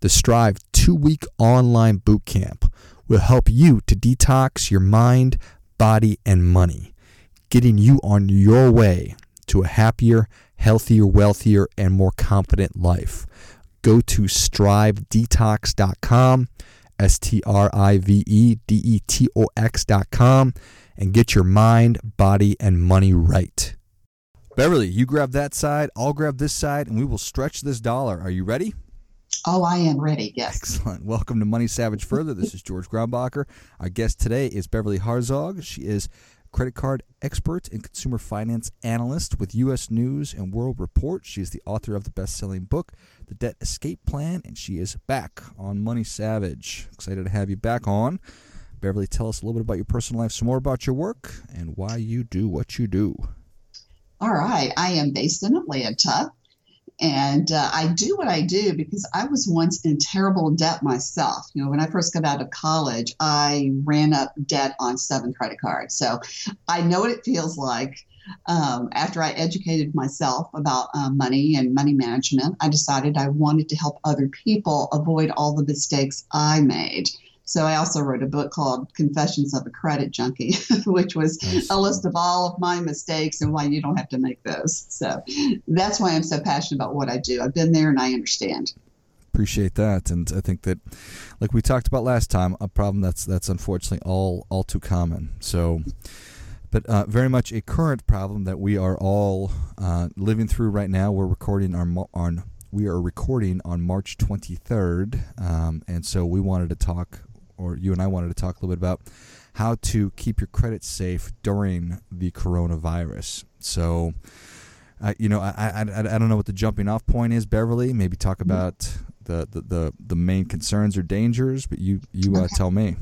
The Strive two week online boot camp will help you to detox your mind, body, and money, getting you on your way to a happier, healthier, wealthier, and more confident life. Go to strivedetox.com, S T R I V E D E T O X.com, and get your mind, body, and money right. Beverly, you grab that side, I'll grab this side, and we will stretch this dollar. Are you ready? Oh, I am ready. Yes. Excellent. Welcome to Money Savage Further. This is George Grombacher. Our guest today is Beverly Harzog. She is credit card expert and consumer finance analyst with U.S. News and World Report. She is the author of the best-selling book, The Debt Escape Plan, and she is back on Money Savage. Excited to have you back on. Beverly, tell us a little bit about your personal life, some more about your work, and why you do what you do. All right. I am based in Atlanta. And uh, I do what I do because I was once in terrible debt myself. You know, when I first got out of college, I ran up debt on seven credit cards. So I know what it feels like. Um, after I educated myself about uh, money and money management, I decided I wanted to help other people avoid all the mistakes I made. So I also wrote a book called Confessions of a Credit Junkie, which was nice. a list of all of my mistakes and why you don't have to make those. So that's why I'm so passionate about what I do. I've been there and I understand. Appreciate that, and I think that, like we talked about last time, a problem that's that's unfortunately all all too common. So but uh, very much a current problem that we are all uh, living through right now. We're recording on on we are recording on March 23rd, um, and so we wanted to talk or you and I wanted to talk a little bit about how to keep your credit safe during the coronavirus. So, uh, you know, I, I, I, don't know what the jumping off point is, Beverly. Maybe talk mm-hmm. about the, the, the, the main concerns or dangers, but you, you uh, okay. tell me.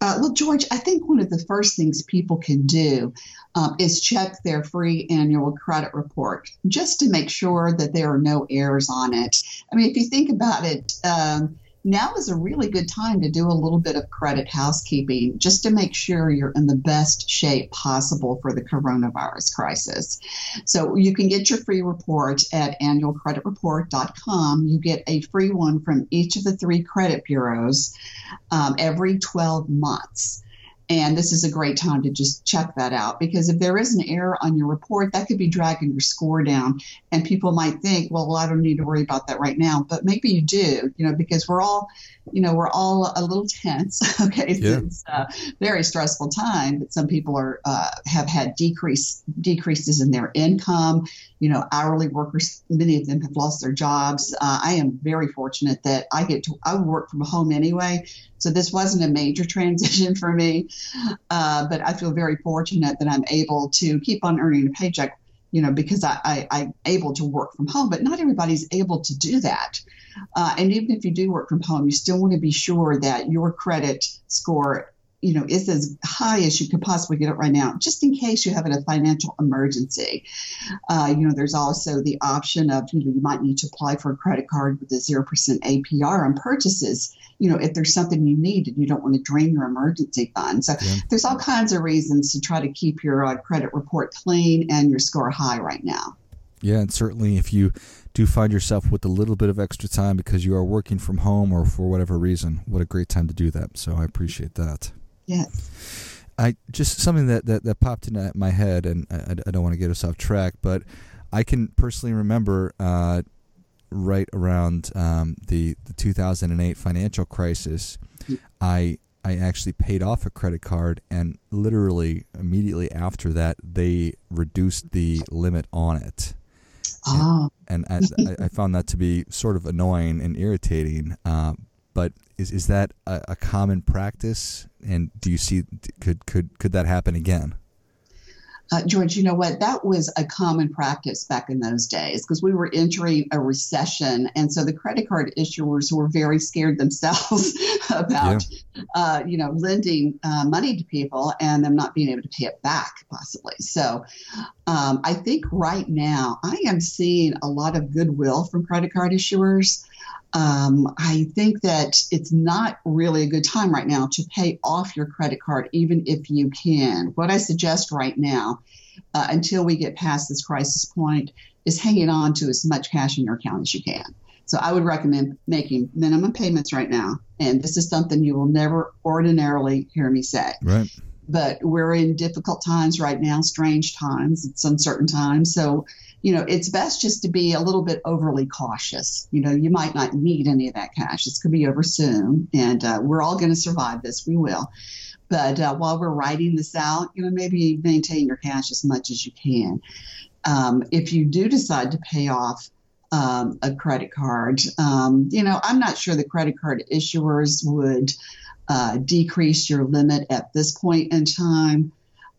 Uh, well, George, I think one of the first things people can do um, is check their free annual credit report just to make sure that there are no errors on it. I mean, if you think about it, um, now is a really good time to do a little bit of credit housekeeping just to make sure you're in the best shape possible for the coronavirus crisis. So you can get your free report at annualcreditreport.com. You get a free one from each of the three credit bureaus um, every 12 months. And this is a great time to just check that out because if there is an error on your report, that could be dragging your score down. And people might think, well, I don't need to worry about that right now. But maybe you do, you know, because we're all, you know, we're all a little tense. Okay. Yeah. It's a very stressful time, but some people are, uh, have had decrease, decreases in their income. You know, hourly workers, many of them have lost their jobs. Uh, I am very fortunate that I get to, I work from home anyway. So this wasn't a major transition for me, uh, but I feel very fortunate that I'm able to keep on earning a paycheck, you know, because I, I, I'm able to work from home. But not everybody's able to do that. Uh, and even if you do work from home, you still want to be sure that your credit score you know is as high as you could possibly get it right now just in case you have a financial emergency. Uh, you know there's also the option of you know you might need to apply for a credit card with a 0% apr on purchases you know if there's something you need and you don't want to drain your emergency fund. So yeah. there's all kinds of reasons to try to keep your uh, credit report clean and your score high right now. Yeah and certainly if you do find yourself with a little bit of extra time because you are working from home or for whatever reason what a great time to do that. So i appreciate that Yes. I just something that, that, that popped into my head, and I, I don't want to get us off track, but I can personally remember uh, right around um, the, the 2008 financial crisis, I I actually paid off a credit card, and literally immediately after that, they reduced the limit on it. Oh. And, and I, I, found that to be sort of annoying and irritating. Uh, but is is that a, a, common practice? And do you see could could could that happen again? Uh, George, you know what? That was a common practice back in those days because we were entering a recession. And so the credit card issuers were very scared themselves about, yeah. uh, you know, lending uh, money to people and them not being able to pay it back, possibly. So um, I think right now I am seeing a lot of goodwill from credit card issuers. Um, I think that it's not really a good time right now to pay off your credit card, even if you can. What I suggest right now, uh, until we get past this crisis point, is hanging on to as much cash in your account as you can. So I would recommend making minimum payments right now. And this is something you will never ordinarily hear me say. Right. But we're in difficult times right now, strange times, it's uncertain times. So you know, it's best just to be a little bit overly cautious. You know, you might not need any of that cash. This could be over soon, and uh, we're all going to survive this. We will. But uh, while we're writing this out, you know, maybe maintain your cash as much as you can. Um, if you do decide to pay off um, a credit card, um, you know, I'm not sure the credit card issuers would uh, decrease your limit at this point in time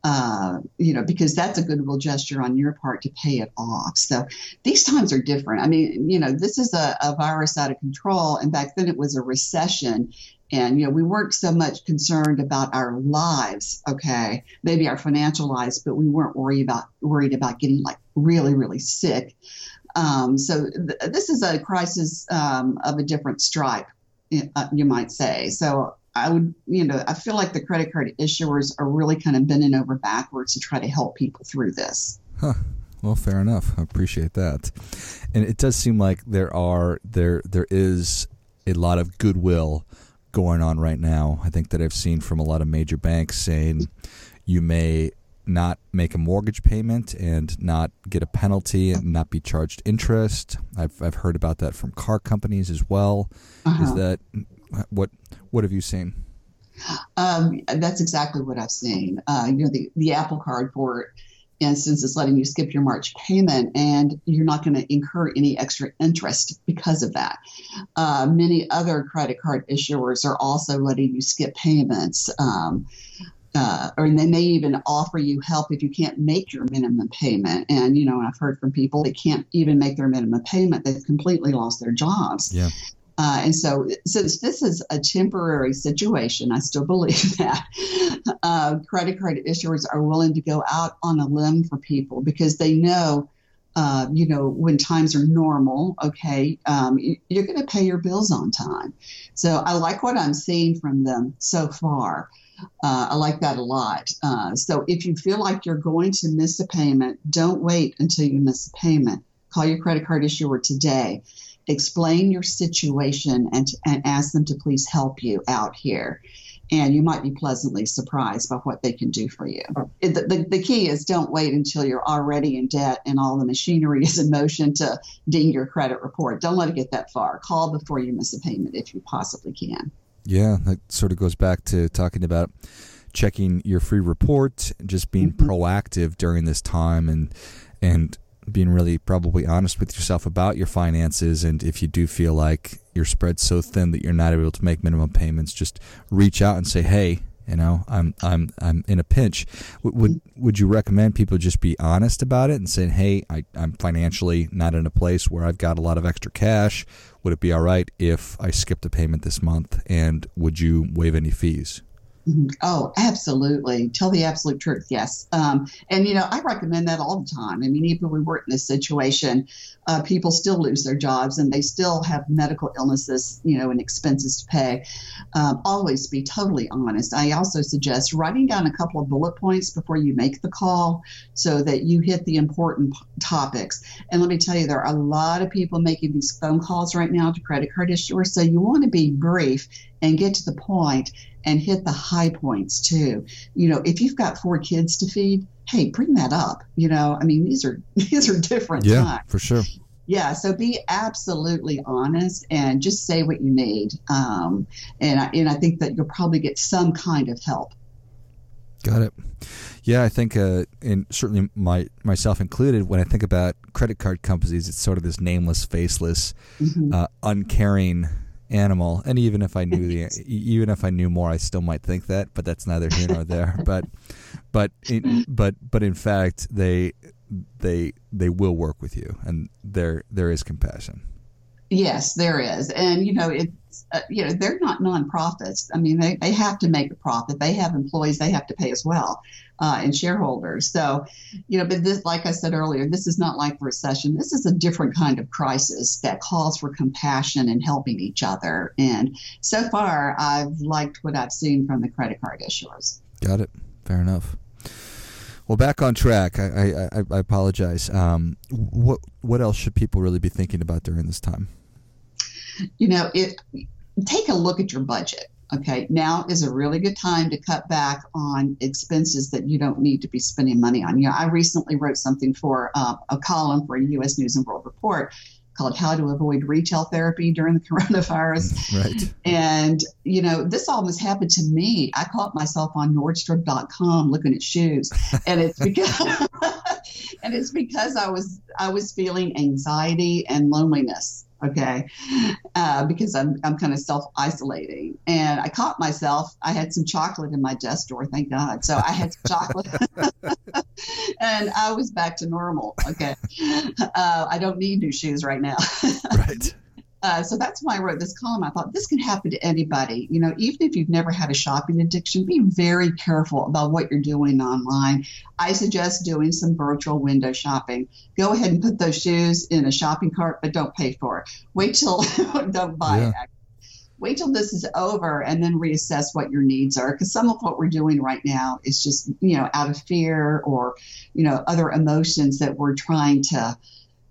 uh, you know, because that's a goodwill gesture on your part to pay it off. So these times are different. I mean, you know, this is a, a virus out of control, and back then it was a recession. And, you know, we weren't so much concerned about our lives, okay, maybe our financial lives, but we weren't worried about worried about getting like really, really sick. Um, so th- this is a crisis um, of a different stripe, uh, you might say. So I would, you know, I feel like the credit card issuers are really kind of bending over backwards to try to help people through this. Huh. Well, fair enough. I appreciate that. And it does seem like there are there there is a lot of goodwill going on right now. I think that I've seen from a lot of major banks saying you may not make a mortgage payment and not get a penalty and not be charged interest. I've I've heard about that from car companies as well. Uh-huh. Is that what what have you seen? Um, that's exactly what I've seen. Uh, you know, the, the Apple Card, for instance, is letting you skip your March payment, and you're not going to incur any extra interest because of that. Uh, many other credit card issuers are also letting you skip payments. Um, uh, or they may even offer you help if you can't make your minimum payment. And you know, I've heard from people they can't even make their minimum payment; they've completely lost their jobs. Yeah. Uh, and so, since this is a temporary situation, I still believe that uh, credit card issuers are willing to go out on a limb for people because they know, uh, you know, when times are normal, okay, um, you're going to pay your bills on time. So I like what I'm seeing from them so far. Uh, I like that a lot. Uh, so if you feel like you're going to miss a payment, don't wait until you miss a payment. Call your credit card issuer today explain your situation and, and ask them to please help you out here. And you might be pleasantly surprised by what they can do for you. The, the, the key is don't wait until you're already in debt and all the machinery is in motion to ding your credit report. Don't let it get that far. Call before you miss a payment if you possibly can. Yeah, that sort of goes back to talking about checking your free report, just being mm-hmm. proactive during this time and and being really probably honest with yourself about your finances and if you do feel like you're spread so thin that you're not able to make minimum payments just reach out and say hey you know i'm i'm i'm in a pinch. Would would, would you recommend people just be honest about it and saying hey I, i'm financially not in a place where i've got a lot of extra cash. Would it be all right if i skipped a payment this month? And would you waive any fees? Mm-hmm. Oh, absolutely. Tell the absolute truth. Yes. Um, and, you know, I recommend that all the time. I mean, even if we weren't in this situation, uh, people still lose their jobs and they still have medical illnesses, you know, and expenses to pay. Um, always be totally honest. I also suggest writing down a couple of bullet points before you make the call so that you hit the important topics. And let me tell you, there are a lot of people making these phone calls right now to credit card issuers. So you want to be brief and get to the point and hit the high points too. You know, if you've got four kids to feed, hey, bring that up. You know, I mean, these are these are different yeah, times. for sure. Yeah, so be absolutely honest and just say what you need. Um, and I, and I think that you'll probably get some kind of help. Got it. Yeah, I think, uh, and certainly my myself included, when I think about credit card companies, it's sort of this nameless, faceless, mm-hmm. uh, uncaring animal. And even if I knew the, even if I knew more, I still might think that. But that's neither here nor there. but, but, in, but, but in fact, they, they, they will work with you, and there, there is compassion. Yes, there is, and you know it's uh, you know they're not nonprofits. I mean, they, they have to make a profit. They have employees they have to pay as well, uh, and shareholders. So, you know, but this, like I said earlier, this is not like recession. This is a different kind of crisis that calls for compassion and helping each other. And so far, I've liked what I've seen from the credit card issuers. Got it. Fair enough. Well, back on track. I I, I apologize. Um, what what else should people really be thinking about during this time? you know, it take a look at your budget. Okay, now is a really good time to cut back on expenses that you don't need to be spending money on. You know, I recently wrote something for uh, a column for a U.S. News and World Report called How to Avoid Retail Therapy During the Coronavirus. Right. And, you know, this almost happened to me. I caught myself on Nordstrom.com looking at shoes. And it's because and it's because I was I was feeling anxiety and loneliness okay, uh, because I'm, I'm kind of self isolating. And I caught myself, I had some chocolate in my desk drawer, thank God. So I had some chocolate and I was back to normal. Okay. Uh, I don't need new shoes right now. right. Uh, so that's why I wrote this column. I thought this can happen to anybody. You know, even if you've never had a shopping addiction, be very careful about what you're doing online. I suggest doing some virtual window shopping. Go ahead and put those shoes in a shopping cart, but don't pay for it. Wait till don't buy yeah. it. Wait till this is over and then reassess what your needs are. Because some of what we're doing right now is just, you know, out of fear or, you know, other emotions that we're trying to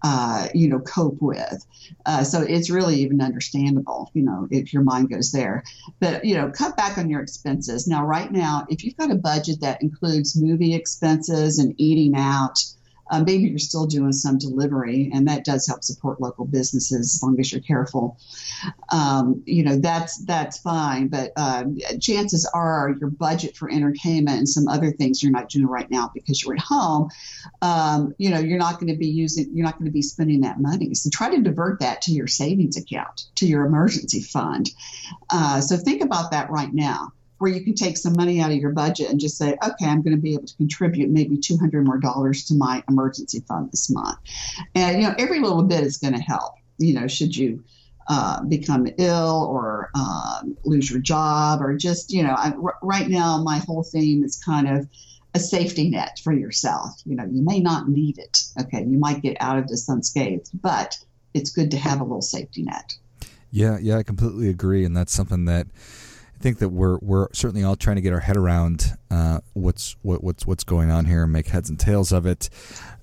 uh, you know, cope with. Uh, so it's really even understandable, you know, if your mind goes there. But, you know, cut back on your expenses. Now, right now, if you've got a budget that includes movie expenses and eating out, uh, maybe you're still doing some delivery, and that does help support local businesses as long as you're careful. Um, you know, that's that's fine, but uh, chances are your budget for entertainment and some other things you're not doing right now because you're at home. Um, you know, you're not going to be using, you're not going to be spending that money. So try to divert that to your savings account, to your emergency fund. Uh, so think about that right now where you can take some money out of your budget and just say, okay, I'm going to be able to contribute maybe 200 more dollars to my emergency fund this month. And, you know, every little bit is going to help, you know, should you uh, become ill or um, lose your job or just, you know, I, r- right now my whole theme is kind of a safety net for yourself. You know, you may not need it. Okay. You might get out of this unscathed, but it's good to have a little safety net. Yeah, yeah, I completely agree, and that's something that think that we're we're certainly all trying to get our head around uh, what's what, what's what's going on here and make heads and tails of it.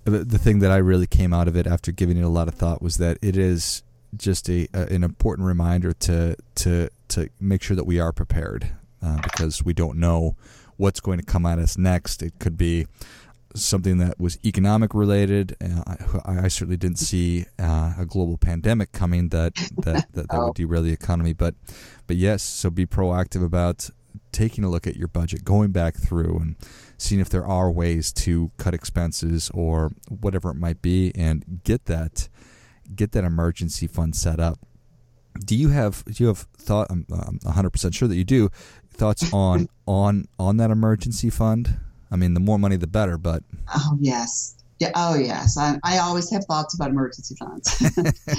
The, the, thing that I really came out of it after giving it a lot of thought was that it is just a, a an important reminder to to to make sure that we are prepared uh, because we don't know what's going to come at us next. It could be something that was economic related. Uh, I, I, certainly didn't see uh, a global pandemic coming that that, that, that would oh. derail the economy. But but yes, so be proactive about taking a look at your budget, going back through and seeing if there are ways to cut expenses or whatever it might be, and get that get that emergency fund set up. Do you have do you have thought? I'm, I'm 100% sure that you do. Thoughts on on on that emergency fund? I mean, the more money, the better. But oh yes, yeah, oh yes. I, I always have thoughts about emergency funds.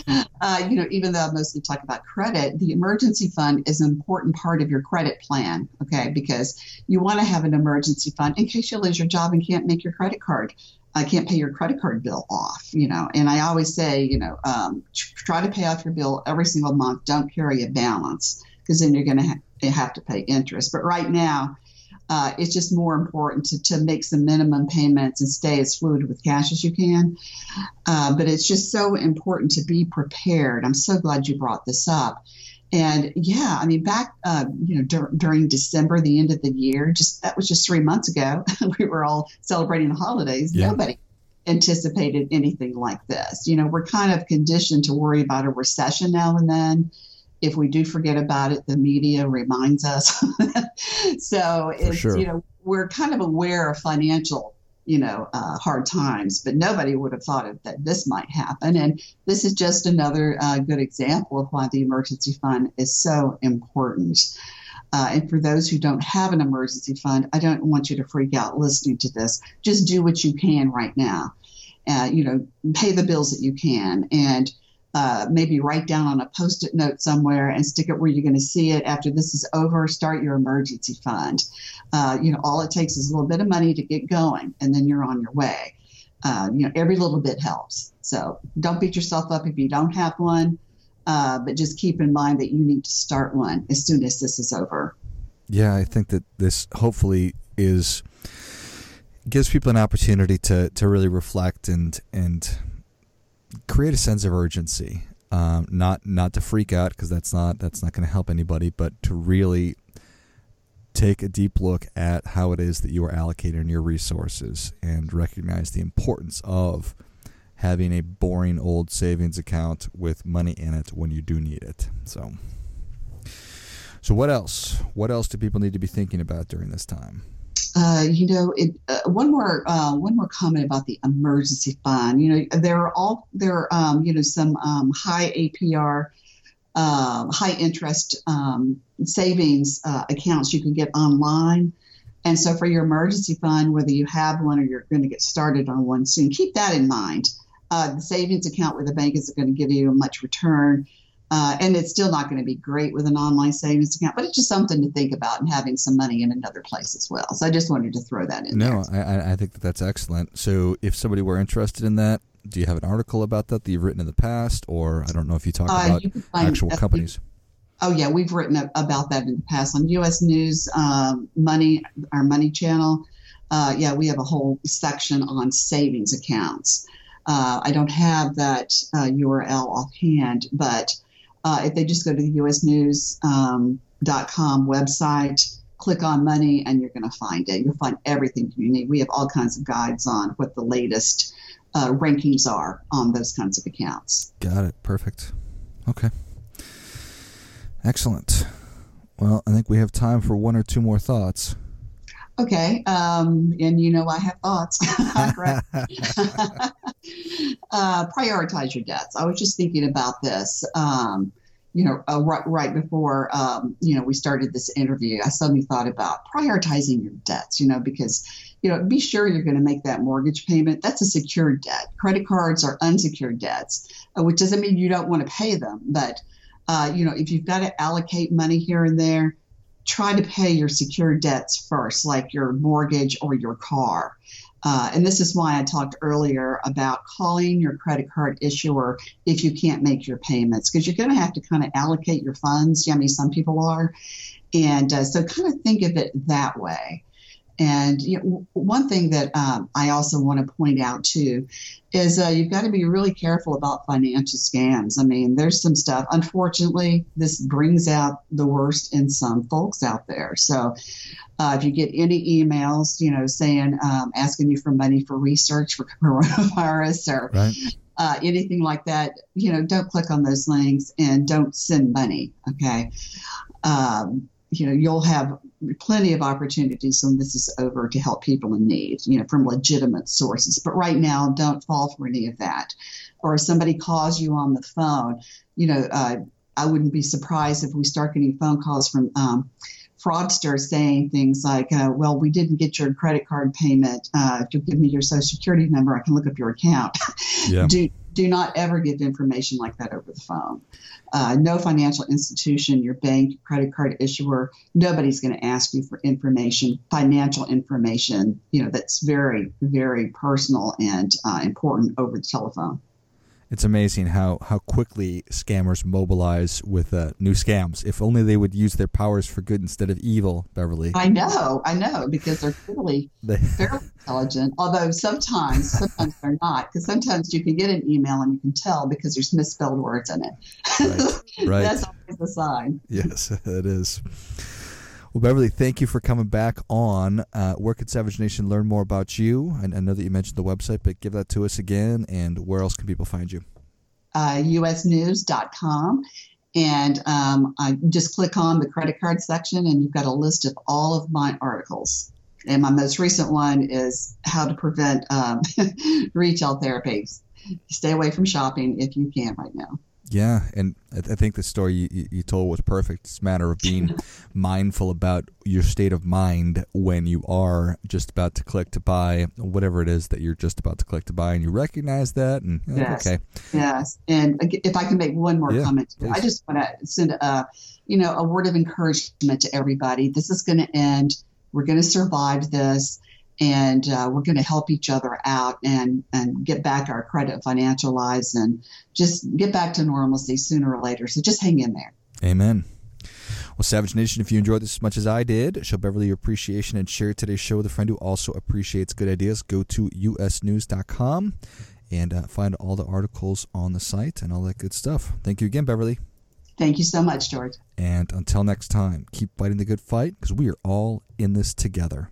uh, you know, even though I mostly talk about credit, the emergency fund is an important part of your credit plan. Okay, because you want to have an emergency fund in case you lose your job and can't make your credit card. I uh, can't pay your credit card bill off, you know. And I always say, you know, um, try to pay off your bill every single month. Don't carry a balance because then you're going to ha- have to pay interest. But right now, uh, it's just more important to, to make some minimum payments and stay as fluid with cash as you can. Uh, but it's just so important to be prepared. I'm so glad you brought this up. And yeah, I mean, back uh, you know dur- during December, the end of the year, just that was just three months ago. we were all celebrating the holidays. Yeah. Nobody anticipated anything like this. You know, we're kind of conditioned to worry about a recession now and then if we do forget about it, the media reminds us. so it's, sure. you know, we're kind of aware of financial you know, uh, hard times, but nobody would have thought of that this might happen. And this is just another uh, good example of why the emergency fund is so important. Uh, and for those who don't have an emergency fund, I don't want you to freak out listening to this. Just do what you can right now. Uh, you know, pay the bills that you can, and uh, maybe write down on a post-it note somewhere and stick it where you're going to see it after this is over. Start your emergency fund. Uh, you know, all it takes is a little bit of money to get going, and then you're on your way. Uh, you know, every little bit helps. So don't beat yourself up if you don't have one, uh, but just keep in mind that you need to start one as soon as this is over. Yeah, I think that this hopefully is gives people an opportunity to to really reflect and and create a sense of urgency. Um, not not to freak out because that's not that's not going to help anybody, but to really take a deep look at how it is that you are allocating your resources and recognize the importance of having a boring old savings account with money in it when you do need it. So, so what else? What else do people need to be thinking about during this time? Uh, you know, it, uh, one more uh, one more comment about the emergency fund. You know, there are all there are um, you know some um, high APR, um, high interest um, savings uh, accounts you can get online. And so, for your emergency fund, whether you have one or you're going to get started on one soon, keep that in mind. Uh, the savings account with the bank isn't going to give you much return. Uh, and it's still not going to be great with an online savings account, but it's just something to think about and having some money in another place as well. So I just wanted to throw that in no, there. I, I think that that's excellent. So if somebody were interested in that, do you have an article about that that you've written in the past, or I don't know if you talk uh, about you actual companies? Oh yeah, we've written about that in the past on U.S. News um, Money, our Money channel. Uh, yeah, we have a whole section on savings accounts. Uh, I don't have that URL uh, offhand, but uh, if they just go to the usnews.com um, website, click on money, and you're going to find it. You'll find everything you need. We have all kinds of guides on what the latest uh, rankings are on those kinds of accounts. Got it. Perfect. Okay. Excellent. Well, I think we have time for one or two more thoughts. Okay, um, and you know I have thoughts. uh, prioritize your debts. I was just thinking about this. Um, you know, uh, right, right, before um, you know we started this interview, I suddenly thought about prioritizing your debts. You know, because you know, be sure you're going to make that mortgage payment. That's a secured debt. Credit cards are unsecured debts, uh, which doesn't mean you don't want to pay them, but uh, you know, if you've got to allocate money here and there, try to pay your secured debts first, like your mortgage or your car. Uh, and this is why I talked earlier about calling your credit card issuer if you can't make your payments, because you're going to have to kind of allocate your funds. I mean, some people are. And uh, so kind of think of it that way. And you know, one thing that um, I also want to point out too is uh, you've got to be really careful about financial scams. I mean, there's some stuff. Unfortunately, this brings out the worst in some folks out there. So, uh, if you get any emails, you know, saying um, asking you for money for research for coronavirus or right. uh, anything like that, you know, don't click on those links and don't send money. Okay. Um, you know, you'll have plenty of opportunities when this is over to help people in need, you know, from legitimate sources. But right now, don't fall for any of that. Or if somebody calls you on the phone, you know, uh, I wouldn't be surprised if we start getting phone calls from um, fraudsters saying things like, uh, well, we didn't get your credit card payment. Uh, if you'll give me your social security number, I can look up your account. Yeah. do, do not ever give information like that over the phone. Uh, no financial institution, your bank, credit card issuer, nobody's going to ask you for information, financial information, you know, that's very, very personal and uh, important over the telephone it's amazing how, how quickly scammers mobilize with uh, new scams. If only they would use their powers for good instead of evil, Beverly. I know, I know, because they're clearly they... very intelligent. Although sometimes, sometimes they're not, because sometimes you can get an email and you can tell because there's misspelled words in it. Right. right. That's always a sign. Yes, it is. Well, Beverly, thank you for coming back on. Uh, where could Savage Nation learn more about you? And I know that you mentioned the website, but give that to us again. And where else can people find you? Uh, usnews.com. And um, I just click on the credit card section, and you've got a list of all of my articles. and my most recent one is how to prevent um, retail therapies. Stay away from shopping if you can right now. Yeah, and I think the story you, you, told was perfect. It's a matter of being mindful about your state of mind when you are just about to click to buy whatever it is that you're just about to click to buy, and you recognize that. And oh, yes, okay, yes. And if I can make one more yeah, comment, please. I just want to send a you know a word of encouragement to everybody. This is going to end. We're going to survive this and uh, we're going to help each other out and and get back our credit financial lives and just get back to normalcy sooner or later. So just hang in there. Amen. Well, Savage Nation, if you enjoyed this as much as I did, show Beverly your appreciation and share today's show with a friend who also appreciates good ideas. Go to usnews.com and uh, find all the articles on the site and all that good stuff. Thank you again, Beverly. Thank you so much, George. And until next time, keep fighting the good fight because we are all in this together.